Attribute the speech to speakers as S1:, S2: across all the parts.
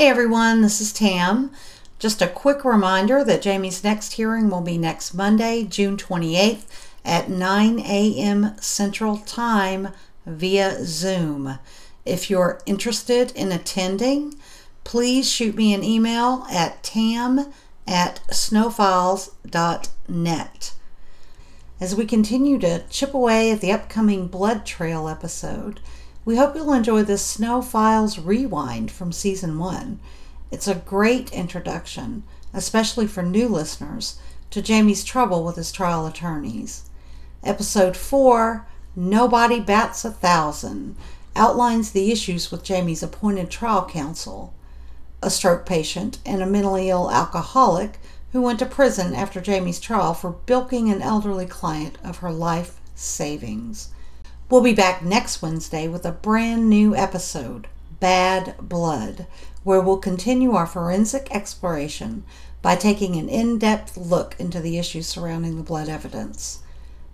S1: Hey everyone, this is Tam. Just a quick reminder that Jamie's next hearing will be next Monday, June 28th at 9 a.m. Central Time via Zoom. If you're interested in attending, please shoot me an email at tam at snowfiles.net. As we continue to chip away at the upcoming Blood Trail episode, we hope you'll enjoy this Snow Files rewind from season one. It's a great introduction, especially for new listeners, to Jamie's trouble with his trial attorneys. Episode 4, Nobody Bats a Thousand, outlines the issues with Jamie's appointed trial counsel, a stroke patient and a mentally ill alcoholic who went to prison after Jamie's trial for bilking an elderly client of her life savings. We'll be back next Wednesday with a brand new episode, Bad Blood, where we'll continue our forensic exploration by taking an in depth look into the issues surrounding the blood evidence.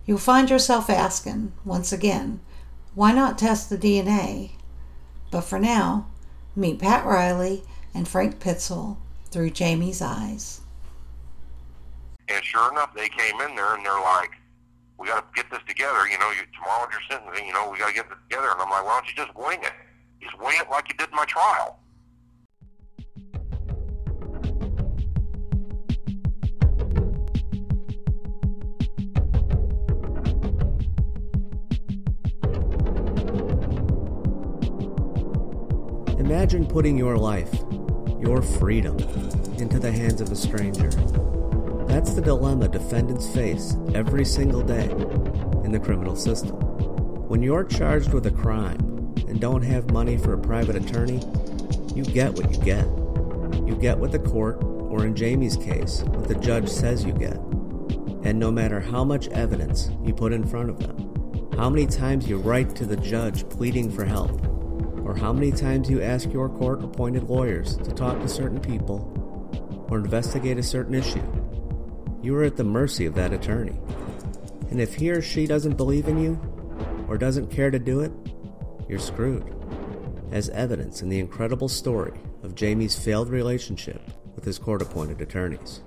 S1: You'll find yourself asking, once again, why not test the DNA? But for now, meet Pat Riley and Frank Picl through Jamie's eyes.
S2: And sure enough, they came in there and they're like, we got to get this together. You know, you, tomorrow you're sentencing, you know, we got to get this together. And I'm like, why don't you just wing it? Just wing it like you did in my trial.
S3: Imagine putting your life, your freedom, into the hands of a stranger. That's the dilemma defendants face every single day in the criminal system. When you're charged with a crime and don't have money for a private attorney, you get what you get. You get what the court, or in Jamie's case, what the judge says you get. And no matter how much evidence you put in front of them, how many times you write to the judge pleading for help, or how many times you ask your court appointed lawyers to talk to certain people or investigate a certain issue, you are at the mercy of that attorney. And if he or she doesn't believe in you, or doesn't care to do it, you're screwed. As evidence in the incredible story of Jamie's failed relationship with his court appointed attorneys.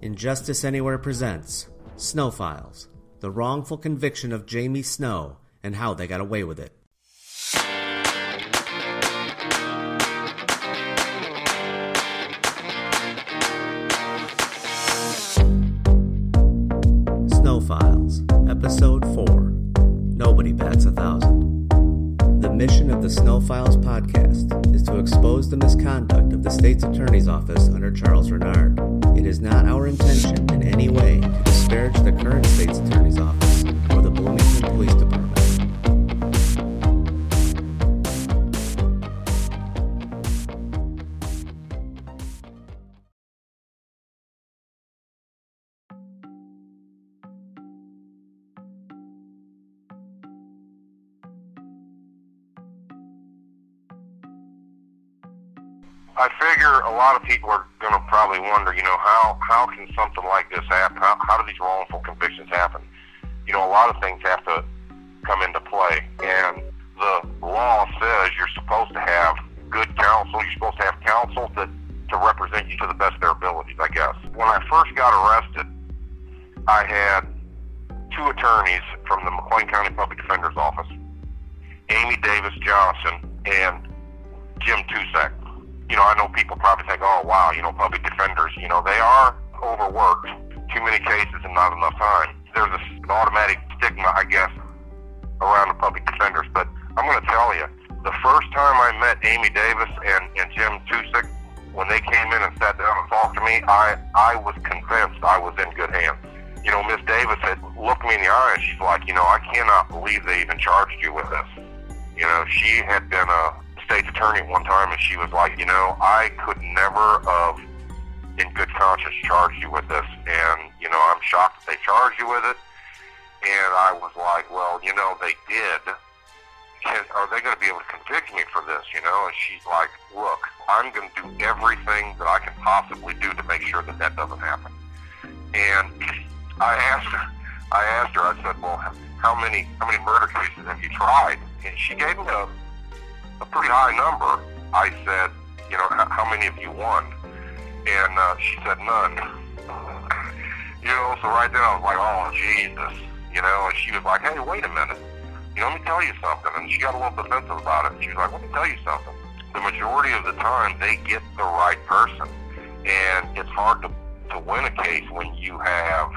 S3: Injustice Anywhere presents Snow Files The Wrongful Conviction of Jamie Snow and How They Got Away with It. Mission of the Snow Files podcast is to expose the misconduct of the state's attorney's office under Charles Reynard. It is not our intention in any way to disparage the current state's attorney's office or the Bloomington Police Department.
S2: I figure a lot of people are going to probably wonder, you know, how how can something like this happen? How how do these wrongful convictions happen? You know, a lot of things have to come into play, and the law says you're supposed to have good counsel. You're supposed to have counsel that to represent you to the best of their abilities. I guess when I first got arrested, I had two attorneys from the McLean County Public Defender's Office, Amy Davis Johnson and Jim Tusak you know, I know people probably think, oh, wow, you know, public defenders, you know, they are overworked. Too many cases and not enough time. There's a, an automatic stigma, I guess, around the public defenders. But I'm going to tell you, the first time I met Amy Davis and, and Jim Tusick, when they came in and sat down and talked to me, I, I was convinced I was in good hands. You know, Miss Davis had looked me in the eye and she's like, you know, I cannot believe they even charged you with this. You know, she had been a state's attorney at one time, and she was like, you know, I could never have, in good conscience, charged you with this, and you know, I'm shocked that they charged you with it. And I was like, well, you know, they did. Are they going to be able to convict me for this? You know? And she's like, look, I'm going to do everything that I can possibly do to make sure that that doesn't happen. And I asked her, I asked her, I said, well, how many, how many murder cases have you tried? And she gave me a a pretty high number. I said, you know, how, many of you won? And uh, she said none. you know, so right then I was like, oh Jesus, you know. And she was like, hey, wait a minute. You know, let me tell you something. And she got a little defensive about it. She was like, let me tell you something. The majority of the time, they get the right person, and it's hard to to win a case when you have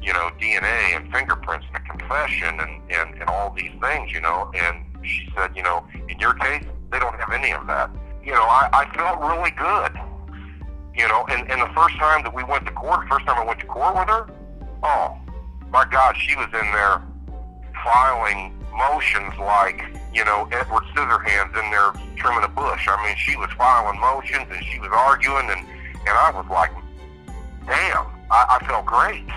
S2: you know DNA and fingerprints and a confession and and, and all these things. You know, and she said, you know, in your case, they don't have any of that. You know, I, I felt really good. You know, and, and the first time that we went to court, first time I went to court with her, oh, my God, she was in there filing motions like, you know, Edward Scissorhands in there trimming a bush. I mean, she was filing motions and she was arguing, and, and I was like, damn, I, I felt great.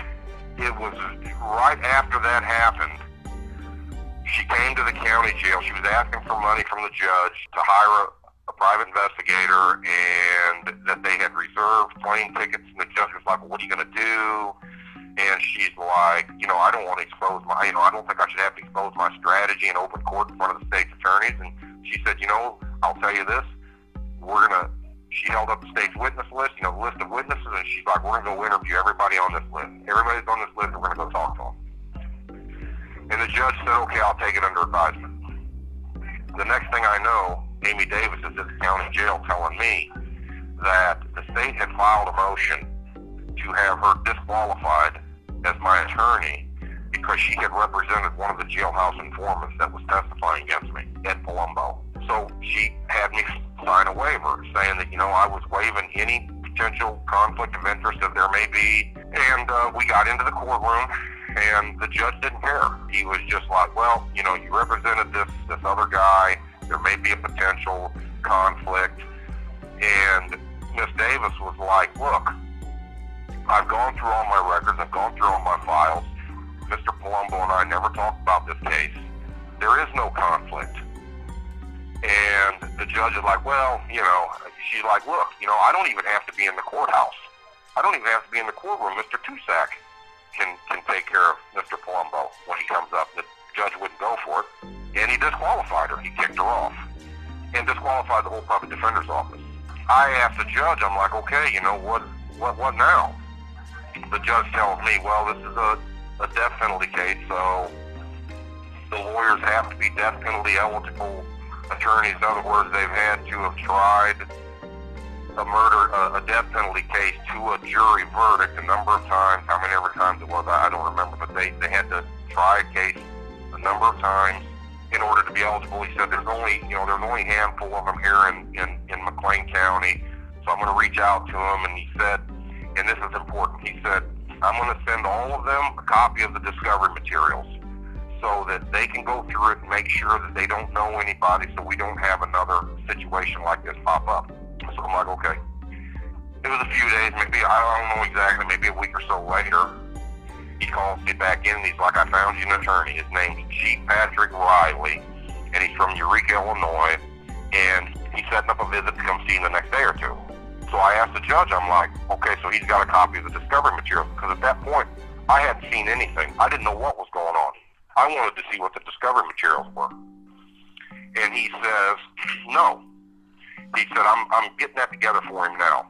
S2: It was right after that happened she came to the county jail. She was asking for money from the judge to hire a, a private investigator and that they had reserved plane tickets. And the judge was like, well, what are you going to do? And she's like, you know, I don't want to expose my, you know, I don't think I should have to expose my strategy in open court in front of the state's attorneys. And she said, you know, I'll tell you this, we're going to, she held up the state's witness list, you know, the list of witnesses, and she's like, we're going to go interview everybody on this list. Everybody's on this list, we're going to go talk to them. And the judge said, okay, I'll take it under advisement. The next thing I know, Amy Davis is at the county jail telling me that the state had filed a motion to have her disqualified as my attorney because she had represented one of the jailhouse informants that was testifying against me, Ed Palumbo. So she had me sign a waiver saying that, you know, I was waiving any potential conflict of interest that there may be. And uh, we got into the courtroom and the judge didn't care. He was just like, well, you know, you represented this this other guy. There may be a potential conflict, and Miss Davis was like, look, I've gone through all my records. I've gone through all my files. Mr. Palumbo and I never talked about this case. There is no conflict. And the judge is like, well, you know, she's like, look, you know, I don't even have to be in the courthouse. I don't even have to be in the courtroom. Mr. Tusak can can take care of Mr. Palumbo when he comes up. The judge wouldn't go for it, and he disqualified her. He kicked her off and disqualified the whole public defender's office. I asked the judge, I'm like, okay, you know what, what, what now? The judge tells me, well, this is a, a death penalty case, so the lawyers have to be death penalty eligible attorneys. In other words, they've had to have tried a murder, a, a death penalty case to a jury verdict a number of times. How many ever times it was, I don't remember, but they, they had to try a case a number of times in order to be eligible. He said there's only, you know, there's only a handful of them here in, in, in McLean County. So I'm going to reach out to him. And he said, and this is important, he said, I'm going to send all of them a copy of the discovery materials so that they can go through it and make sure that they don't know anybody so we don't have another situation like this pop up. So I'm like, okay. It was a few days, maybe, I don't know exactly, maybe a week or so later. He calls me back in and he's like, I found you an attorney. His name's Chief Patrick Riley, and he's from Eureka, Illinois, and he's setting up a visit to come see you the next day or two. So I asked the judge, I'm like, okay, so he's got a copy of the discovery materials, because at that point, I hadn't seen anything. I didn't know what was going on. I wanted to see what the discovery materials were. And he says, no. He said, I'm, I'm getting that together for him now.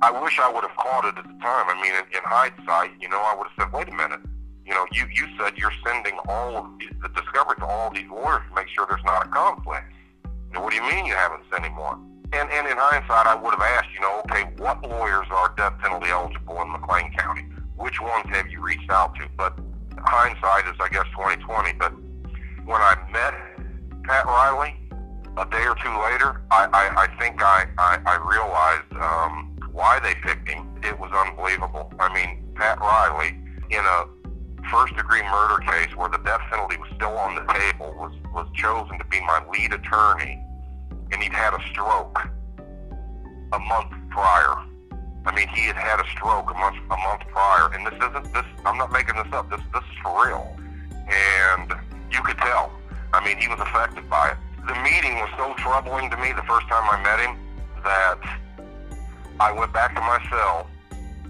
S2: I wish I would have caught it at the time. I mean, in, in hindsight, you know, I would have said, wait a minute. You know, you, you said you're sending all of the, the discovery to all these lawyers to make sure there's not a conflict. You know, what do you mean you haven't sent him one? And, and in hindsight, I would have asked, you know, okay, what lawyers are death penalty eligible in McLean County? Which ones have you reached out to? But hindsight is, I guess, 2020. But when I met Pat Riley, a day or two later, I, I, I think I, I, I realized um, why they picked him. It was unbelievable. I mean, Pat Riley, in a first degree murder case where the death penalty was still on the table, was, was chosen to be my lead attorney, and he'd had a stroke a month prior. I mean, he had had a stroke a month a month prior, and this isn't this. I'm not making this up. This this is for real, and you could tell. I mean, he was affected by it the meeting was so troubling to me the first time I met him that I went back to my cell.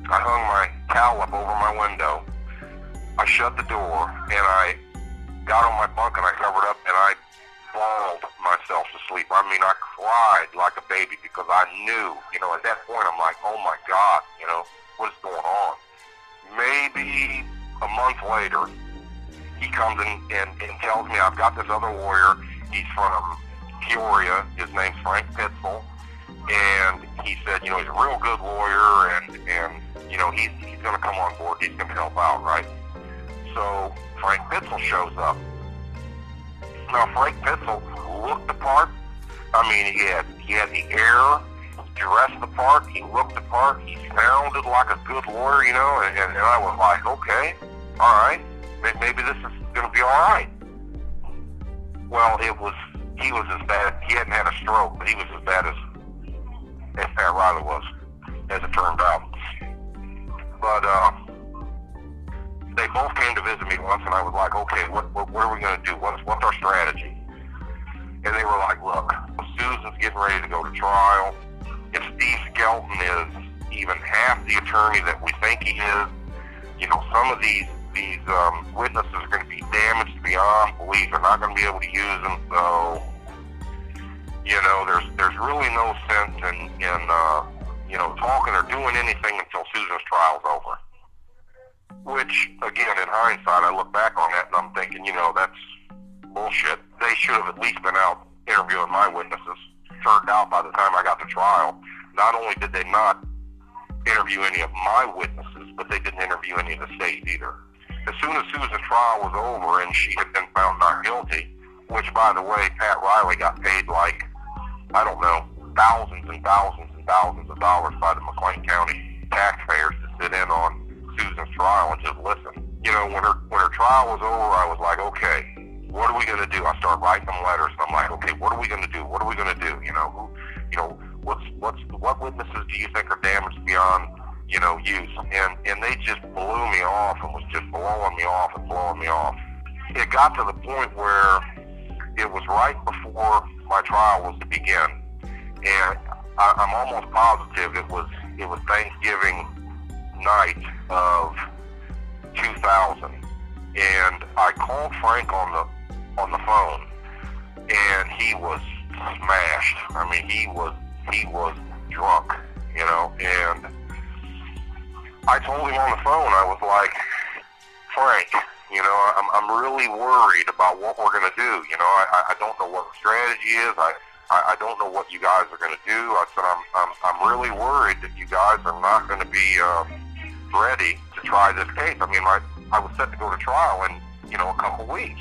S2: I hung my towel up over my window. I shut the door and I got on my bunk and I covered up and I bawled myself to sleep. I mean, I cried like a baby because I knew, you know, at that point I'm like, oh my God, you know, what is going on? Maybe a month later, he comes in and, and tells me I've got this other lawyer. He's from Peoria. His name's Frank Picl. And he said, you know, he's a real good lawyer and, and you know, he's, he's going to come on board. He's going to help out, right? So Frank Picl shows up. Now, Frank Picl looked the part. I mean, he had, he had the air, dressed the part, he looked the part, he sounded like a good lawyer, you know, and, and, and I was like, okay, all right, maybe this is going to be all right. Well, it was, he was as bad, he hadn't had a stroke, but he was as bad as, as Pat Riley was, as it turned out. But, uh, they both came to visit me once, and I was like, okay, what, what, what are we going to do? What's, what's our strategy? And they were like, look, Susan's getting ready to go to trial. If Steve Skelton is even half the attorney that we think he is, you know, some of these these um, witnesses are going to be damaged beyond belief. They're not going to be able to use them. So, you know, there's there's really no sense in in uh, you know talking or doing anything until Susan's trial's over. Which, again, in hindsight, I look back on that and I'm thinking, you know, that's bullshit. They should have at least been out interviewing my witnesses. Turned out by the time I got to trial, not only did they not interview any of my witnesses, but they didn't interview any of the state either. As soon as Susan's trial was over and she had been found not guilty, which, by the way, Pat Riley got paid like, I don't know, thousands and thousands and thousands of dollars by the McLean County taxpayers to sit in on Susan's trial and just listen. You know, when her when her trial was over, I was like, okay, what are we going to do? I start writing them letters, and I'm like, okay, what are we going to do? What are we going to do? You know, who, you know, what's what's what witnesses do you think are damaged beyond you know use? And and they just blew me off and was just blowing me off and blowing me off. It got to the point where it was right before my trial was to begin, and I, I'm almost positive it was it was Thanksgiving night of 2000, and I called Frank on the on the phone, and he was smashed. I mean, he was he was drunk, you know, and I told him on the phone, I was like, Frank, you know, I'm I'm really worried about what we're gonna do. You know, I I don't know what the strategy is. I I, I don't know what you guys are going to do. I said, I'm, I'm, I'm really worried that you guys are not going to be um, ready to try this case. I mean, I, I was set to go to trial in, you know, a couple weeks.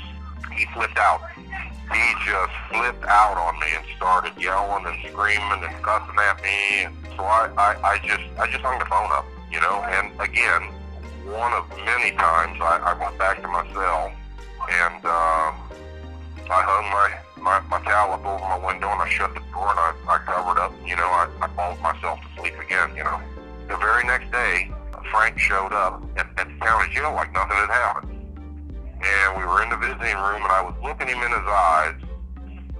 S2: He flipped out. He just flipped out on me and started yelling and screaming and cussing at me. So I, I, I just, I just hung the phone up, you know. And again, one of many times I, I went back to my cell and uh, I hung my my, my towel up over my window and I shut the door and I, I covered up. You know, I, I bawled myself to sleep again, you know. The very next day, Frank showed up at, at the county jail like nothing had happened. And we were in the visiting room and I was looking him in his eyes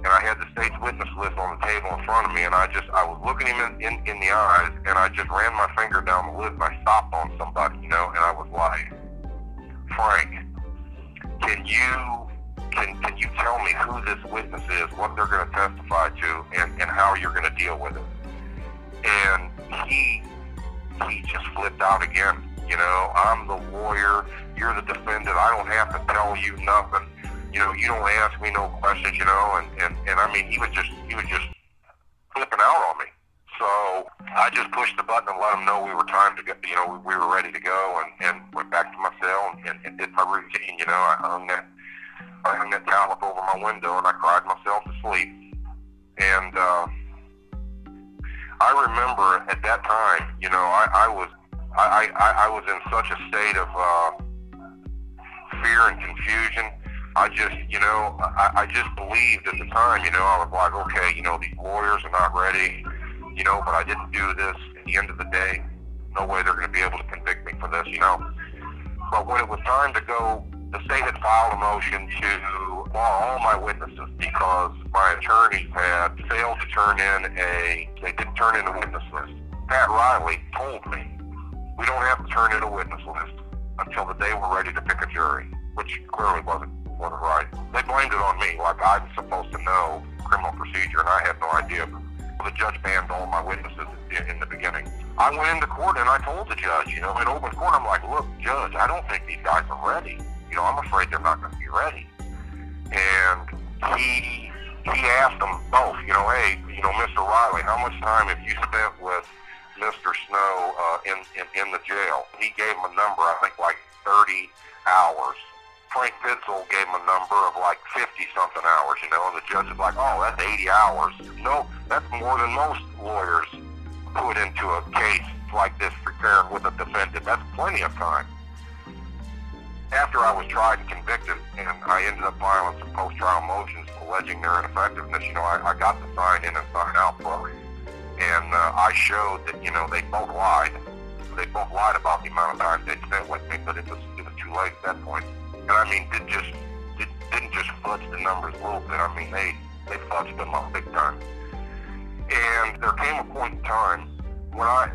S2: and I had the state's witness list on the table in front of me and I just, I was looking him in, in, in the eyes and I just ran my finger down the list and I stopped on somebody, you know, and I was like, Frank, can you can, can you tell me who this witness is, what they're going to testify to, and, and how you're going to deal with it? And he he just flipped out again. You know, I'm the lawyer. You're the defendant. I don't have to tell you nothing. You know, you don't ask me no questions. You know, and and and I mean, he was just he was just flipping out on me. So I just pushed the button and let him know we were time to get. You know, we were ready to go, and and went back to my cell and, and, and did my routine. You know, I hung that I hung that towel up over my window and I cried myself to sleep. And uh, I remember at that time, you know, I, I was I, I, I was in such a state of uh, fear and confusion. I just, you know, I, I just believed at the time, you know, I was like, okay, you know, these lawyers are not ready, you know, but I didn't do this. At the end of the day, no way they're going to be able to convict me for this, you know. But when it was time to go the state had filed a motion to bar all my witnesses because my attorneys had failed to turn in a, they didn't turn in a witness list. Pat Riley told me, we don't have to turn in a witness list until the day we're ready to pick a jury, which clearly wasn't wasn't right. They blamed it on me, like I'm supposed to know criminal procedure, and I had no idea. The judge banned all my witnesses in the beginning. I went into court and I told the judge, you know, in open court, I'm like, look, judge, I don't think these guys are ready. You know, I'm afraid they're not going to be ready. And he he asked them both, you know, hey, you know, Mr. Riley, how much time have you spent with Mr. Snow uh, in, in in the jail? He gave him a number, I think, like 30 hours. Frank Picl gave him a number of like 50 something hours, you know, and the judge is like, oh, that's 80 hours. No, that's more than most lawyers put into a case like this prepared with a defendant. That's plenty of time. After I was tried and convicted, and I ended up filing some post-trial motions alleging their ineffectiveness, you know, I, I got the sign in and sign out for book. And uh, I showed that, you know, they both lied. They both lied about the amount of time they'd spent with me, but it was, it was too late at that point. And I mean, did just did, didn't just fudge the numbers a little bit. I mean, they they fudged them up big time. And there came a point in time when I,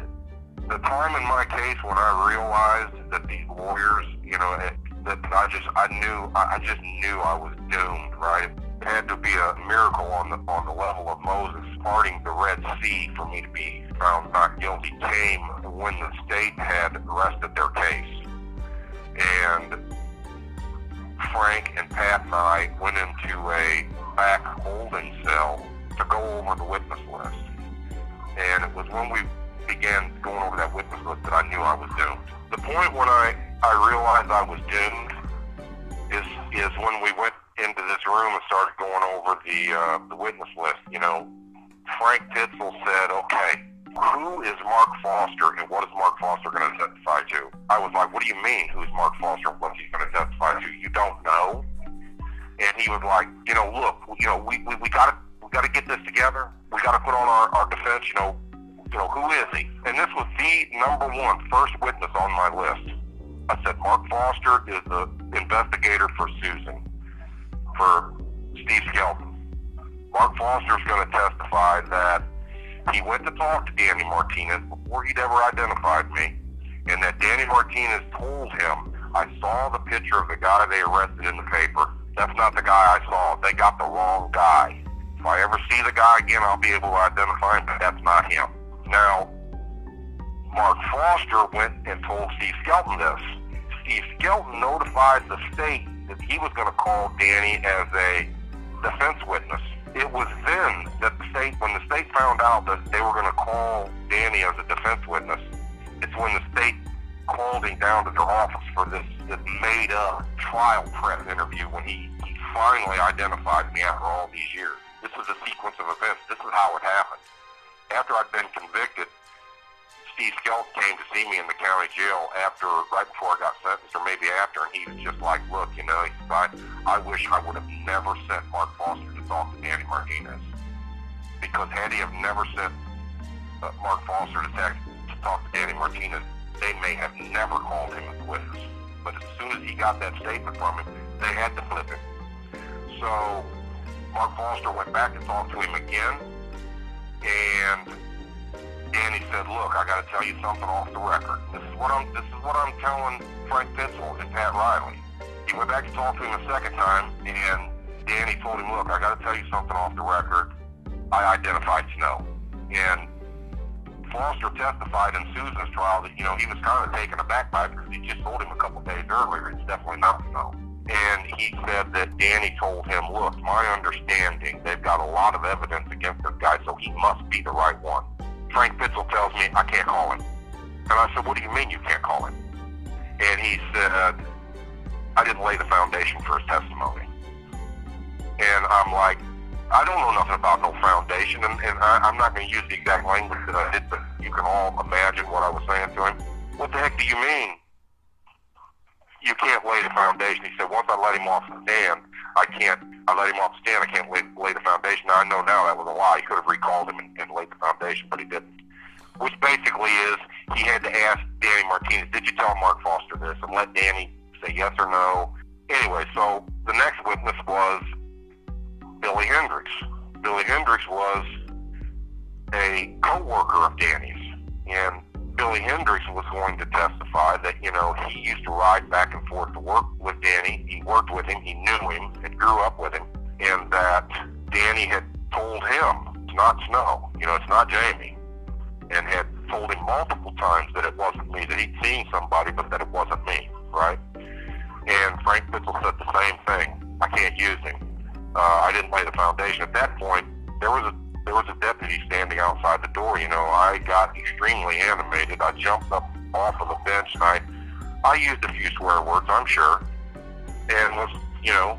S2: the time in my case when I realized that these lawyers, you know, that I just I knew I just knew I was doomed. Right, it had to be a miracle on the on the level of Moses parting the Red Sea for me to be found not guilty. Came when the state had rested their case, and Frank and Pat and I went into a back holding cell to go over the witness list. And it was when we began going over that witness list that I knew I was doomed. The point when I, I realized I was doomed is is when we went into this room and started going over the uh, the witness list. You know, Frank Picl said, "Okay, who is Mark Foster and what is Mark Foster going to testify to? I was like, what do you mean, who's Mark Foster and what's he going to testify to? You don't know? And he was like, you know, look, you know, we, we, we got to we got to get this together. We got to put on our, our defense. You know, you know, who is he? And this was the number one first witness on my list. I said, Mark Foster is the investigator for Susan, for Steve Skelton. Mark Foster is going to testify that he went to talk to Danny Martinez before he'd ever identified me, and that Danny Martinez told him, I saw the picture of the guy they arrested in the paper. That's not the guy I saw. They got the wrong guy. If I ever see the guy again, I'll be able to identify him, but that's not him. Now, Mark Foster went and told Steve Skelton this. Steve Skelton notified the state that he was going to call Danny as a defense witness it was then that the state, when the state found out that they were going to call Danny as a defense witness, it's when the state called him down to their office for this, this made-up trial prep interview when he, he finally identified me after all these years. This is a sequence of events. This is how it happened. After I'd been convicted, Steve Skelt came to see me in the county jail after, right before I got sentenced, or maybe after, and he was just like, "Look, you know, I, I wish I would have never sent Mark Foster to talk to Danny Martinez, because had he have never sent uh, Mark Foster to, text, to talk to Danny Martinez, they may have never called him a witness. But as soon as he got that statement from him, they had to flip him. So Mark Foster went back and talked to him again, and Danny said, "Look, I got to tell you something off the record. This is what I'm. This is what I'm telling Frank Picl and Pat Riley." He went back to talk to him a second time, and Danny told him, "Look, I got to tell you something off the record. I identified Snow." And Foster testified in Susan's trial that you know he was kind of taken aback by it because he just told him a couple days earlier it's definitely not Snow. And he said that Danny told him, "Look, my understanding, they've got a lot of evidence against this guy, so he must be the right one." Frank Picl tells me I can't call him. And I said, what do you mean you can't call him? And he said, I didn't lay the foundation for his testimony. And I'm like, I don't know nothing about no foundation, and, and I, I'm not going to use the exact language that I did, but you can all imagine what I was saying to him. What the heck do you mean? You can't lay the foundation. He said, once I let him off the stand, I can't, I let him off the stand, I can't lay, lay the foundation. Now, I know now that was a lie. He could have recalled him and, and laid the foundation, but he didn't. Which basically is, he had to ask Danny Martinez, did you tell Mark Foster this? And let Danny say yes or no. Anyway, so the next witness was Billy Hendricks. Billy Hendricks was a co-worker of Danny's. And Billy Hendricks was going to testify that, you know, he used to ride back and forth to work with Danny. He worked with him. He knew him. Had grew up with him. And that Danny had told him, it's not Snow, you know, it's not Jamie. And had told him multiple times that it wasn't me, that he'd seen somebody, but that it wasn't me, right? And Frank Picl said the same thing. I can't use him. Uh, I didn't lay the foundation. At that point, there was a there was a deputy standing outside the door. You know, I got extremely animated. I jumped up off of the bench and I, I used a few swear words, I'm sure, and was, you know,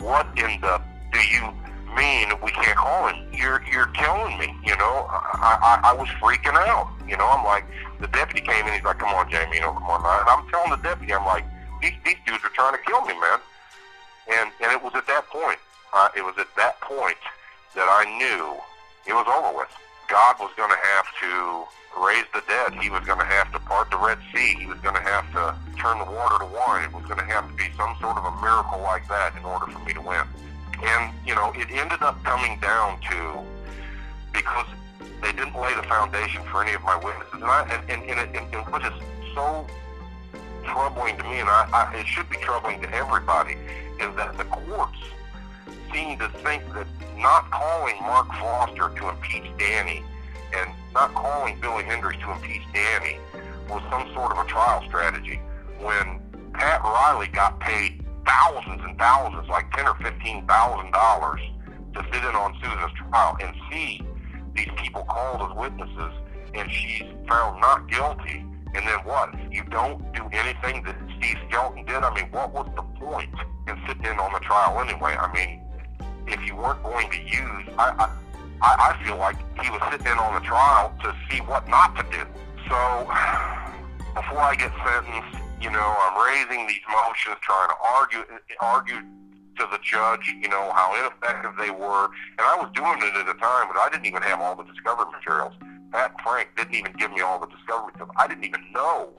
S2: what in the do you mean we can't call him? You're you're killing me. You know, I, I I was freaking out. You know, I'm like the deputy came in. He's like, come on, Jamie. You know, come on. And I'm telling the deputy, I'm like, these these dudes are trying to kill me, man. And and it was at that point. Uh, it was at that point that I knew it was over with. God was going to have to raise the dead. He was going to have to part the Red Sea. He was going to have to turn the water to wine. It was going to have to be some sort of a miracle like that in order for me to win. And, you know, it ended up coming down to because they didn't lay the foundation for any of my witnesses. And, I, and, and, and, it, and, and what is so troubling to me, and I, I, it should be troubling to everybody, is that the courts seem to think that not calling Mark Foster to impeach Danny and not calling Billy Hendricks to impeach Danny was some sort of a trial strategy when Pat Riley got paid thousands and thousands, like ten or fifteen thousand dollars, to sit in on Susan's trial and see these people called as witnesses, and she's found not guilty. And then what? You don't do anything that Steve Skelton did. I mean, what was the point in sitting in on the trial anyway? I mean, if you weren't going to use, I, I, I feel like he was sitting in on the trial to see what not to do. So before I get sentenced, you know, I'm raising these motions, trying to argue, argue to the judge, you know, how ineffective they were. And I was doing it at a time when I didn't even have all the discovery materials. Pat Frank didn't even give me all the discovery materials. I didn't even know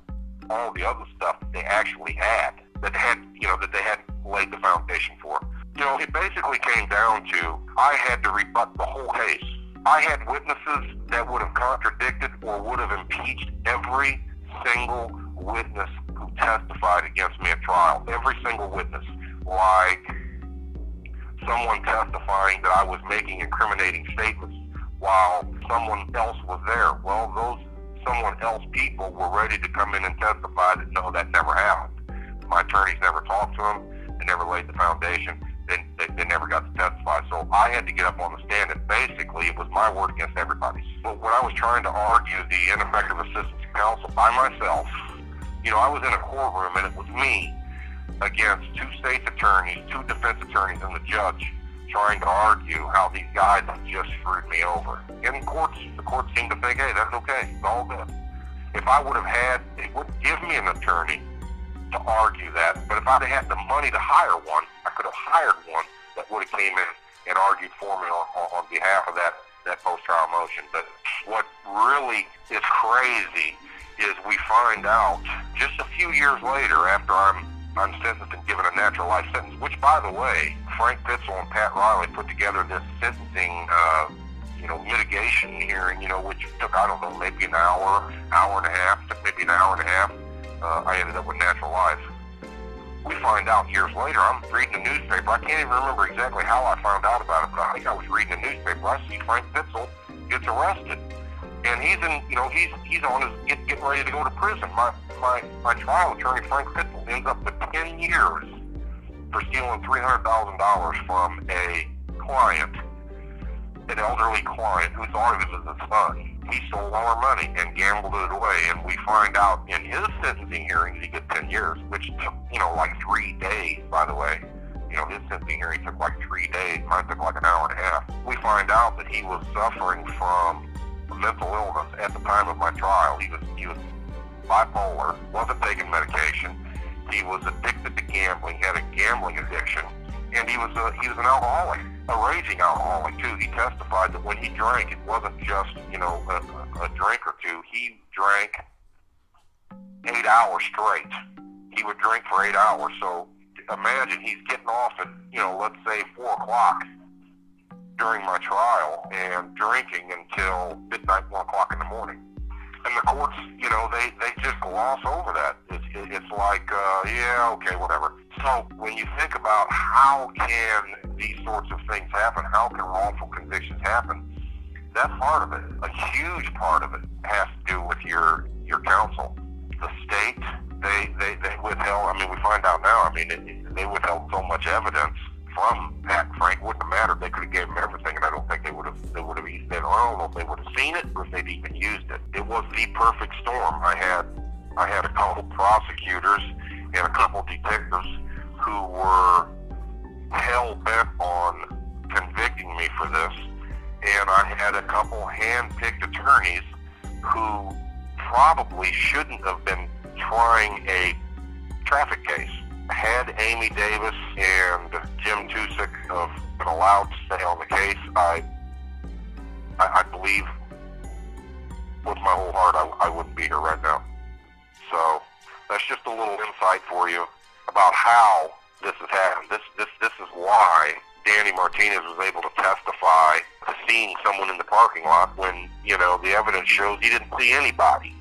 S2: all the other stuff that they actually had, that had, you know, that they had laid the foundation for. You know, it basically came down to I had to rebut the whole case. I had witnesses that would have contradicted or would have impeached every single witness who testified against me at trial. Every single witness. Like someone testifying that I was making incriminating statements while someone else was there. Well, those someone else people were ready to come in and testify that no, that never happened. My attorneys never talked to them. They never laid the foundation they, they, they never got to testify. So I had to get up on the stand, and basically it was my word against everybody's. But when I was trying to argue the ineffective assistance of counsel by myself, you know, I was in a courtroom, and it was me against two state's attorneys, two defense attorneys, and the judge trying to argue how these guys just screwed me over. And courts, the courts seemed to think, hey, that's okay, it's all good. If I would have had, they wouldn't give me an attorney to argue that. But if I'd have had the money to hire one, could have hired one that would have came in and argued for me on, on behalf of that, that post-trial motion. But what really is crazy is we find out just a few years later after I'm I'm sentenced and given a natural life sentence, which, by the way, Frank Picl and Pat Riley put together this sentencing, uh, you know, mitigation hearing, you know, which took, I don't know, maybe an hour, hour and a half, maybe an hour and a half uh, I ended up with natural life. We find out years later, I'm reading a newspaper. I can't even remember exactly how I found out about it, but I think I was reading a newspaper. I see Frank Picl gets arrested. And he's in, you know, he's he's on his get, getting ready to go to prison. My my my trial attorney Frank Picl ends up with ten years for stealing three hundred thousand dollars from a client, an elderly client who thought of him as a son he stole all our money and gambled it away. And we find out in his sentencing hearings he gets 10 years, which took, you know, like three days, by the way. You know, his sentencing hearing took like three days. Mine took like an hour and a half. We find out that he was suffering from mental illness at the time of my trial. He was, he was bipolar, wasn't taking medication. He was addicted to gambling, had a gambling addiction, and he was a, he was an alcoholic a raging alcoholic too. He testified that when he drank, it wasn't just you know a, a drink or two. He drank eight hours straight. He would drink for eight hours. So imagine he's getting off at you know let's say four o'clock during my trial and drinking until midnight, one o'clock in the morning. And the courts, you know, they they just gloss over that. It's it's like, uh, yeah, okay, whatever. So when you think about how can these sorts of things happen, how can wrongful convictions happen, that's part of it. A huge part of it has to do with your your counsel. The state, they they they withheld. I mean, we find out now. I mean, it, they withheld so much evidence from Pat Frank. Wouldn't have mattered. They could have gave him everything, and I don't think they would have. They would have. I don't know if they would seen it or if they'd even used it. It was the perfect storm. I had I had a couple prosecutors and a couple detectives who were hell bent on convicting me for this, and I had a couple hand-picked attorneys who probably shouldn't have been trying a traffic case had Amy Davis and Jim Tusick have been allowed to stay on the case, I, I, I believe with my whole heart I, I wouldn't be here right now. So that's just a little insight for you about how this has happened. This this this is why Danny Martinez was able to testify to seeing someone in the parking lot when you know the evidence shows he didn't see anybody.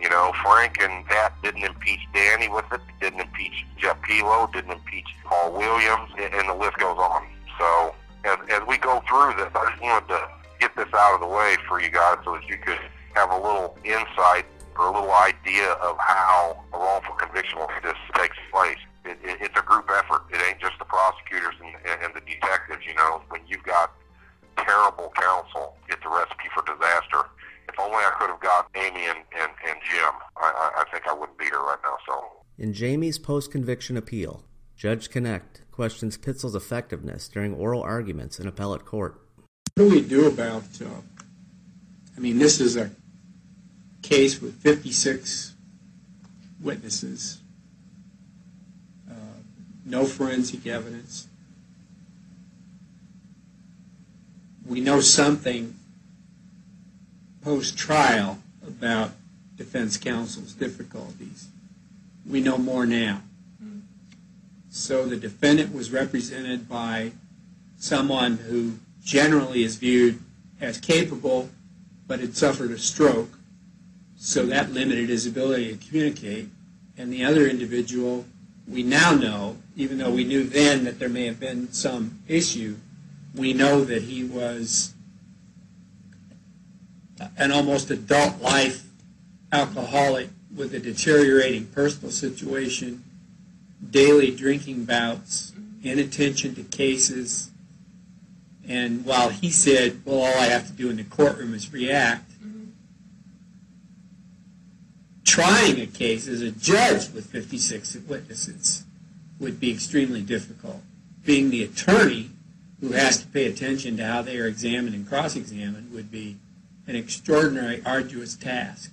S2: You know, Frank and Pat didn't impeach Danny with it, didn't impeach Jeff Pelo, didn't impeach Paul Williams, and the list goes on. So as, as we go through this, I just wanted to get this out of the way for you guys so that you could have a little insight or a little idea of how a wrongful conviction like this takes place. It, it, it's a group effort. It ain't just the prosecutors and, and the detectives. You know, when you've got terrible counsel, it's a recipe for disaster if only I could have got Amy and, and, and Jim, I, I think I wouldn't be here right now. So.
S3: In Jamie's post conviction appeal, Judge Knecht questions Picl's effectiveness during oral arguments in appellate court.
S4: What do we do about, uh, I mean, this is a case with 56 witnesses, uh, no forensic evidence. We know something post-trial about defense counsel's difficulties. We know more now. So the defendant was represented by someone who generally is viewed as capable, but had suffered a stroke. So that limited his ability to communicate. And the other individual, we now know, even though we knew then that there may have been some issue, we know that he was an almost adult life alcoholic with a deteriorating personal situation, daily drinking bouts, inattention to cases. And while he said, well, all I have to do in the courtroom is react, trying a case as a judge with 56 witnesses would be extremely difficult. Being the attorney who has to pay attention to how they are examined and cross-examined would be an extraordinary, arduous task.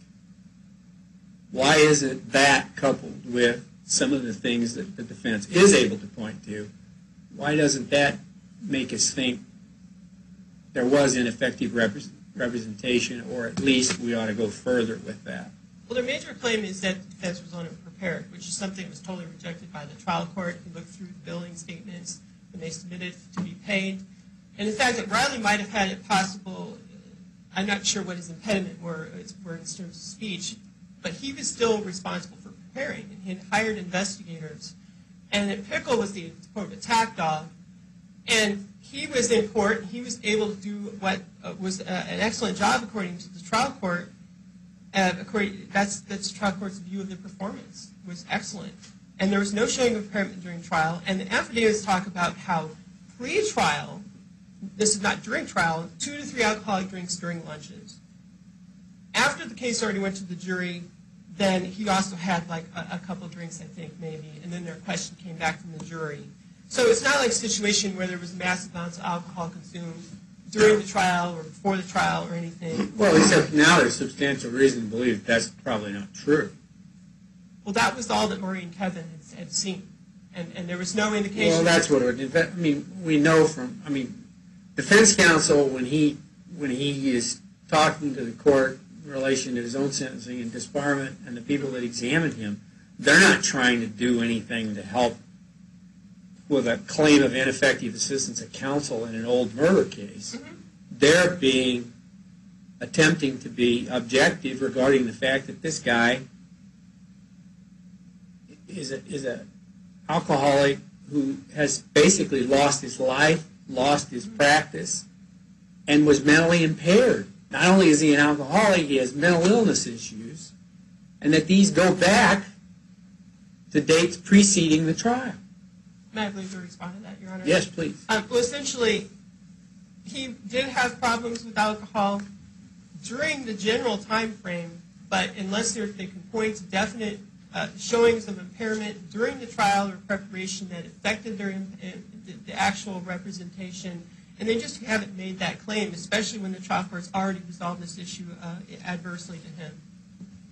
S4: Why isn't that coupled with some of the things that the defense is able to point to? Why doesn't that make us think there was ineffective representation, or at least we ought to go further with that?
S5: Well, their major claim is that the defense was unprepared, which is something that was totally rejected by the trial court. You look through the billing statements when they submitted to be paid. And the fact that Riley might have had it possible I'm not sure what his impediment were, in terms of speech, but he was still responsible for preparing, and he had hired investigators. And that Picl was the quote attack dog, and he was in court. He was able to do what uh, was uh, an excellent job according to the trial court. That's the trial court's view of the performance was excellent, and there was no showing of impairment during trial. And the affidavits talk about how pre-trial this is not during trial, two to three alcoholic drinks during lunches. After the case already went to the jury, then he also had like a couple drinks, I think, maybe, and then their question came back from the jury. So it's not like a situation where there was massive amounts of alcohol consumed during the trial or before the trial or anything.
S4: Well, except now there's substantial reason to believe that's probably not true.
S5: Well, that was all that Maureen and Kevin had, seen, and, and there was no indication.
S4: Well, that's what it. I mean, we know from. I mean, defense counsel, when he when he is talking to the court in relation to his own sentencing and disbarment and the people that examined him, they're not trying to do anything to help with a claim of ineffective assistance of counsel in an old murder case. They're being attempting to be objective regarding the fact that this guy is a, is a alcoholic who has basically lost his life, lost his practice, and was mentally impaired. Not only is he an alcoholic, he has mental illness issues, and that these go back to dates preceding the trial.
S5: May I please respond to that, Your Honor?
S4: Yes, please.
S5: Um, well, essentially, he did have problems with alcohol during the general time frame, but unless they can point to definite uh, showings of impairment during the trial or preparation that affected the, the actual representation, and they just haven't made that claim, especially when the trial court's already resolved this issue uh, adversely to him.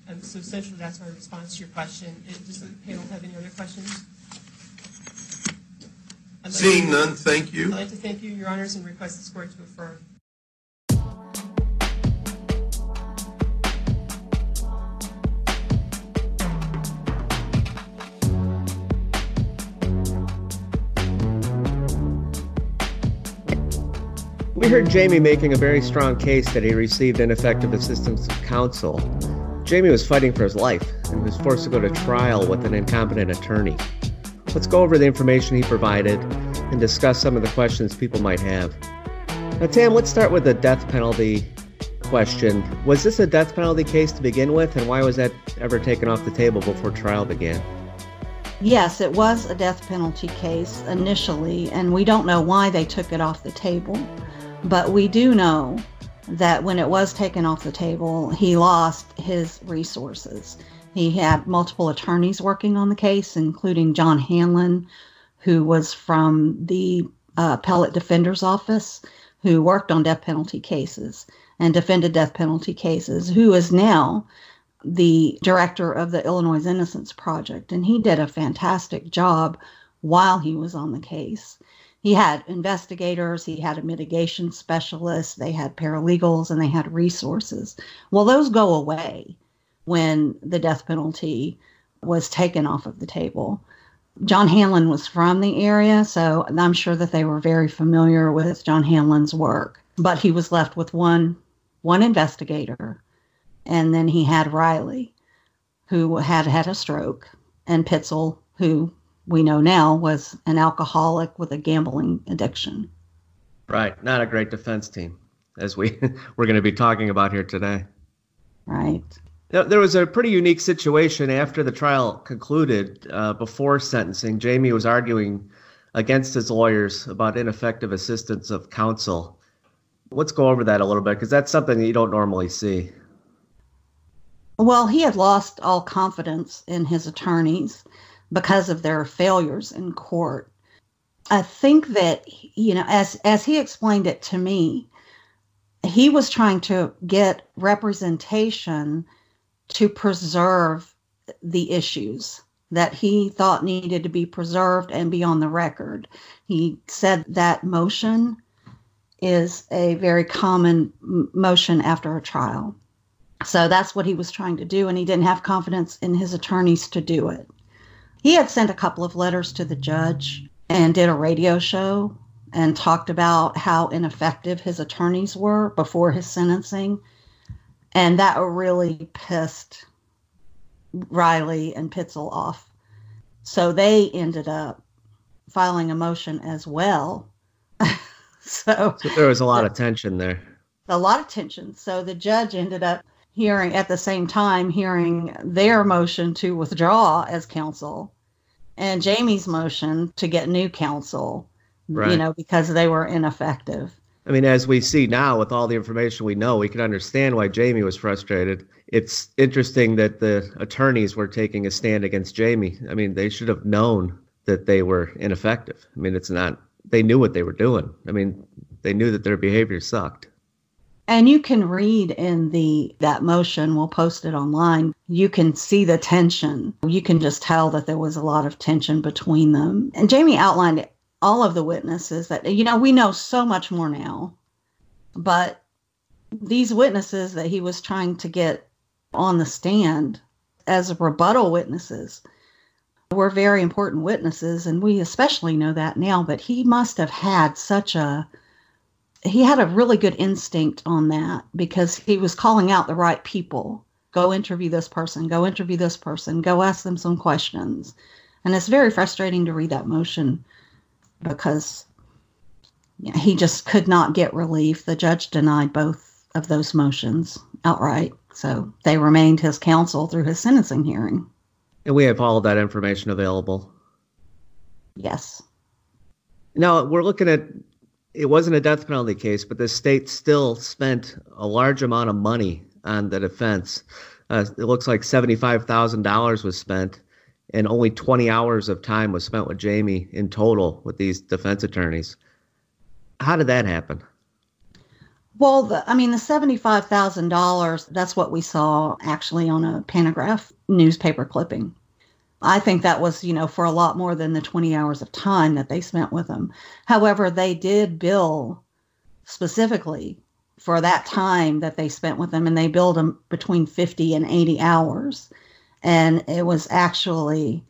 S5: And so essentially that's my response to your question. Does the panel have any other questions?
S6: Seeing none, thank you.
S5: I'd like to thank you, Your Honors, and request this court to affirm.
S3: We heard Jamie making a very strong case that he received ineffective assistance of counsel. Jamie was fighting for his life and was forced to go to trial with an incompetent attorney. Let's go over the information he provided and discuss some of the questions people might have. Now, Tam, let's start with the death penalty question. Was this a death penalty case to begin with, and why was that ever taken off the table before trial began?
S1: Yes, it was a death penalty case initially, and we don't know why they took it off the table. But we do know that when it was taken off the table, he lost his resources. He had multiple attorneys working on the case, including John Hanlon, who was from the uh, appellate defender's office, who worked on death penalty cases and defended death penalty cases, who is now the director of the Illinois Innocence Project. And he did a fantastic job while he was on the case he had investigators, he had a mitigation specialist, they had paralegals, and they had resources. Well, those go away when the death penalty was taken off of the table. John Hanlon was from the area, so I'm sure that they were very familiar with John Hanlon's work. But he was left with one one investigator, and then he had Riley, who had had a stroke, and Picl, who we know now was an alcoholic with a gambling addiction.
S3: Right. Not a great defense team, as we we're going to be talking about here today.
S1: Right.
S3: There was a pretty unique situation after the trial concluded. Uh, before sentencing, Jamie was arguing against his lawyers about ineffective assistance of counsel. Let's go over that a little bit because that's something that you don't normally see.
S1: Well, he had lost all confidence in his attorneys because of their failures in court. I think that you know as as he explained it to me, he was trying to get representation to preserve the issues that he thought needed to be preserved and be on the record. He said that motion is a very common motion after a trial. So that's what he was trying to do, and he didn't have confidence in his attorneys to do it. He had sent a couple of letters to the judge and did a radio show and talked about how ineffective his attorneys were before his sentencing. And that really pissed Riley and Picl off. So they ended up filing a motion as well. so,
S3: so, there was a lot of tension there.
S1: A lot of tension. So the judge ended up hearing at the same time hearing their motion to withdraw as counsel and Jamie's motion to get new counsel, right. you know, because they were ineffective.
S3: I mean, as we see now with all the information we know, we can understand why Jamie was frustrated. It's interesting that the attorneys were taking a stand against Jamie. I mean, they should have known that they were ineffective. I mean, it's not, they knew what they were doing. I mean, they knew that their behavior sucked.
S1: And you can read in the that motion, we'll post it online. You can see the tension. You can just tell that there was a lot of tension between them. And Jamie outlined all of the witnesses that you know, we know so much more now. But these witnesses that he was trying to get on the stand as rebuttal witnesses were very important witnesses and we especially know that now, but he must have had such a he had a really good instinct on that because he was calling out the right people. Go interview this person, go interview this person, go ask them some questions. And it's very frustrating to read that motion because he just could not get relief. The judge denied both of those motions outright. So they remained his counsel through his sentencing hearing.
S3: And we have all of that information available.
S1: Yes.
S3: Now we're looking at it wasn't a death penalty case, but the state still spent a large amount of money on the defense. Uh, it looks like seventy-five thousand dollars was spent, and only twenty hours of time was spent with Jamie in total with these defense attorneys. How did that happen?
S1: Well, the, I mean, the seventy-five thousand dollars—that's what we saw actually on a Pantagraph newspaper clipping. I think that was, you know, for a lot more than the 20 hours of time that they spent with them. However, they did bill specifically for that time that they spent with them, and they billed them between 50 and 80 hours. And it was actually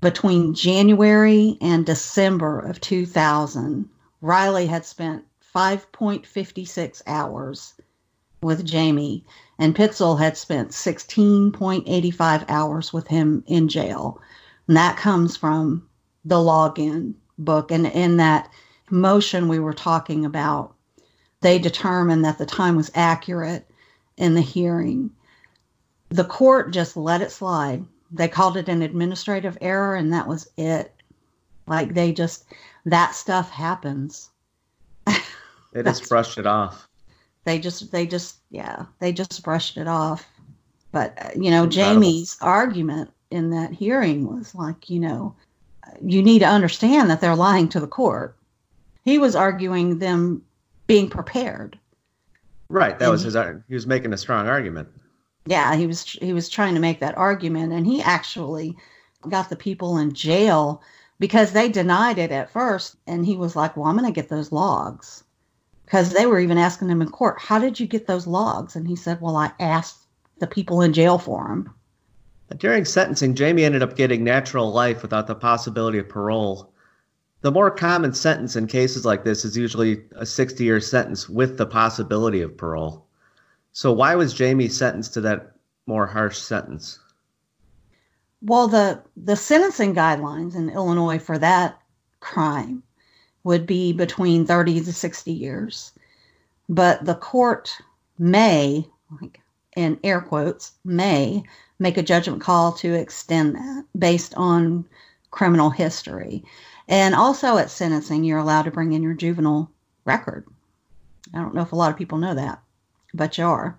S1: between January and December of 2000. Riley had spent 5.56 hours with Jamie and Picl had spent 16.85 hours with him in jail. And that comes from the login book. And in that motion we were talking about, they determined that the time was accurate in the hearing. The court just let it slide. They called it an administrative error, and that was it. Like they just, that stuff happens.
S3: They just brushed it off.
S1: They just they just yeah they just brushed it off. But you know jamie's argument in that hearing was like you know you need to understand that they're lying to the court. He was arguing them being prepared.
S3: Right. That and was his he was making a strong argument
S1: yeah he was he was trying to make that argument and he actually got the people in jail because they denied it at first and he was like well i'm going to get those logs because they were even asking him in court, "How did you get those logs?" And he said, "Well, I asked the people in jail for them."
S3: During sentencing, Jamie ended up getting natural life without the possibility of parole. The more common sentence in cases like this is usually a 60 year sentence with the possibility of parole. So, why was Jamie sentenced to that more harsh sentence?
S1: Well, the, the sentencing guidelines in Illinois for that crime would be between 30 to 60 years. But the court may, like in air quotes, may make a judgment call to extend that based on criminal history. And also at sentencing, you're allowed to bring in your juvenile record. I don't know if a lot of people know that, but you are.